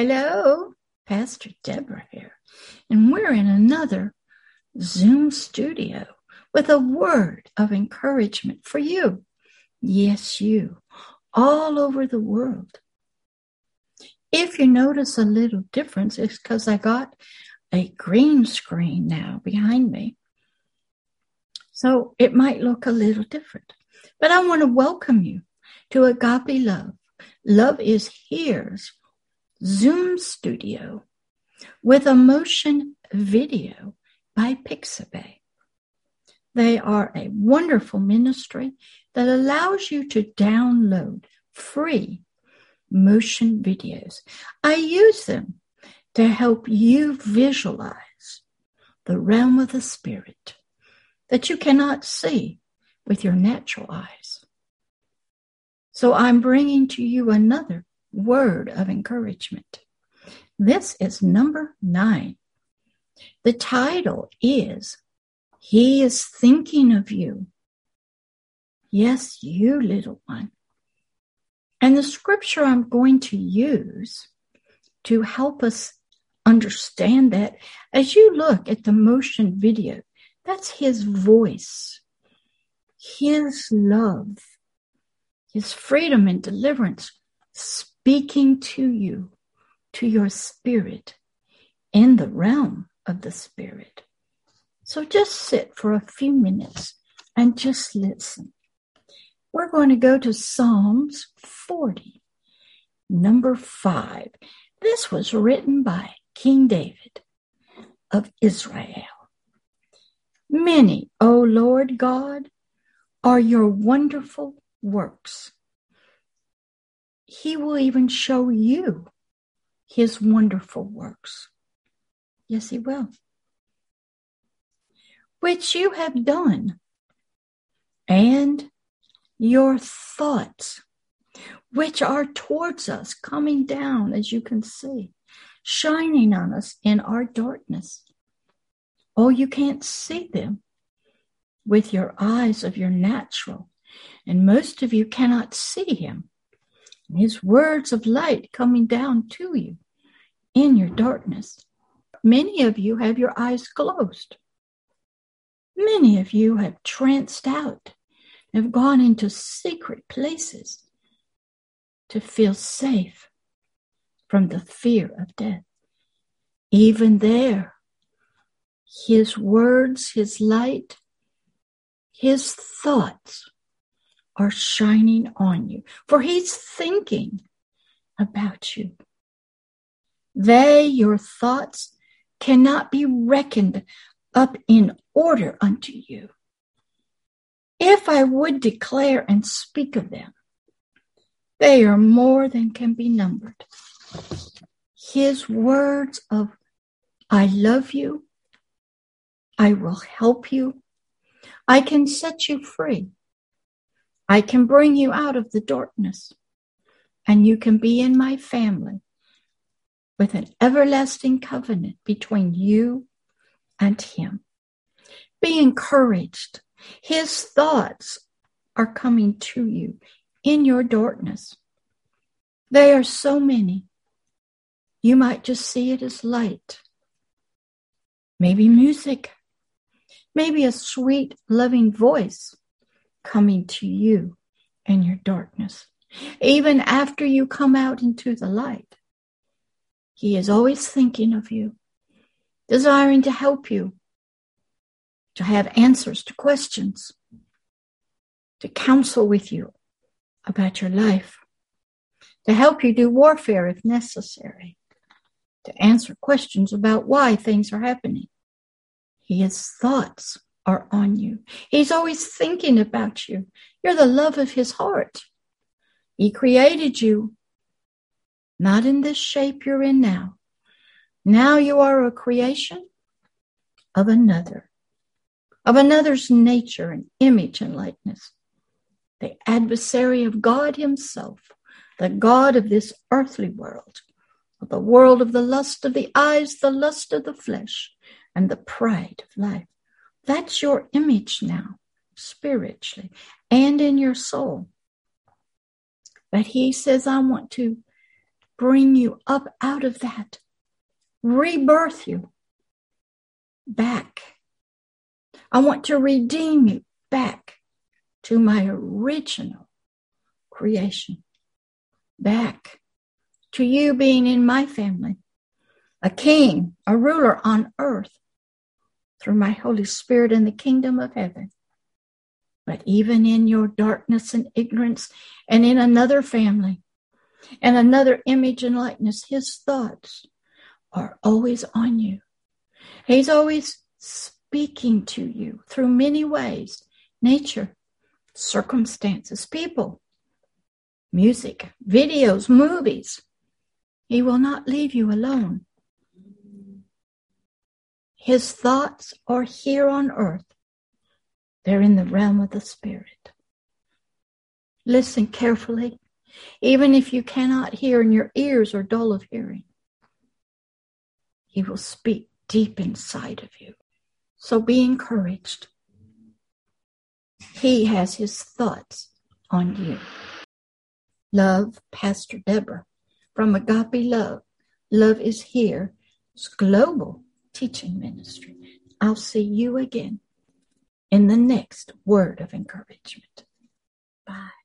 Hello, Pastor Deborah here, and we're in another Zoom studio with a word of encouragement for you. Yes, you, all over the world. If you notice a little difference, it's because I got a green screen now behind me. So it might look a little different. But I want to welcome you to Agape Love. Love is here's Zoom Studio with a motion video by Pixabay. They are a wonderful ministry that allows you to download free motion videos. I use them to help you visualize the realm of the spirit that you cannot see with your natural eyes. So I'm bringing to you another word of encouragement. This is number nine. The title is He is Thinking of You. Yes, you little one. And the scripture I'm going to use to help us understand that as you look at the motion video, that's his voice, his love, his freedom and deliverance speaking to you, to your spirit, in the realm of the spirit. So just sit for a few minutes and just listen. We're going to go to Psalms 40, number 5. This was written by King David of Israel. Many, O Lord God, are your wonderful works he will even show you his wonderful works. Yes, he will. Which you have done, and your thoughts, which are towards us, coming down, as you can see, shining on us in our darkness. Oh, you can't see them with your eyes of your natural, and most of you cannot see him his words of light coming down to you in your darkness. Many of you have your eyes closed. Many of you have tranced out, have gone into secret places to feel safe from the fear of death. Even there, his words, his light, his thoughts are shining on you, for he's thinking about you. They, your thoughts, cannot be reckoned up in order unto you. If I would declare and speak of them, they are more than can be numbered. His words of, I love you, I will help you, I can set you free. I can bring you out of the darkness, and you can be in my family with an everlasting covenant between you and him. Be encouraged. His thoughts are coming to you in your darkness. They are so many. You might just see it as light. Maybe music. Maybe a sweet, loving voice coming to you in your darkness. Even after you come out into the light, He is always thinking of you, desiring to help you, to have answers to questions, to counsel with you about your life, to help you do warfare if necessary, to answer questions about why things are happening. He has thoughts are on you. He's always thinking about you. You're the love of his heart. He created you not in this shape you're in now. Now you are a creation of another, of another's nature and image and likeness. The adversary of God himself, the God of this earthly world, of the world of the lust of the eyes, the lust of the flesh, and the pride of life. That's your image now, spiritually and in your soul. But he says, I want to bring you up out of that, rebirth you back. I want to redeem you back to my original creation, back to you being in my family, a king, a ruler on earth through my Holy Spirit in the kingdom of heaven. But even in your darkness and ignorance, and in another family, and another image and likeness, his thoughts are always on you. He's always speaking to you through many ways nature, circumstances, people, music, videos, movies. He will not leave you alone. His thoughts are here on earth, they're in the realm of the Spirit. Listen carefully, even if you cannot hear and your ears are dull of hearing. He will speak deep inside of you. So be encouraged. He has his thoughts on you. Love, Pastor Deborah from Agape Love. Love is here. It's global teaching ministry. I'll see you again in the next word of encouragement. Bye.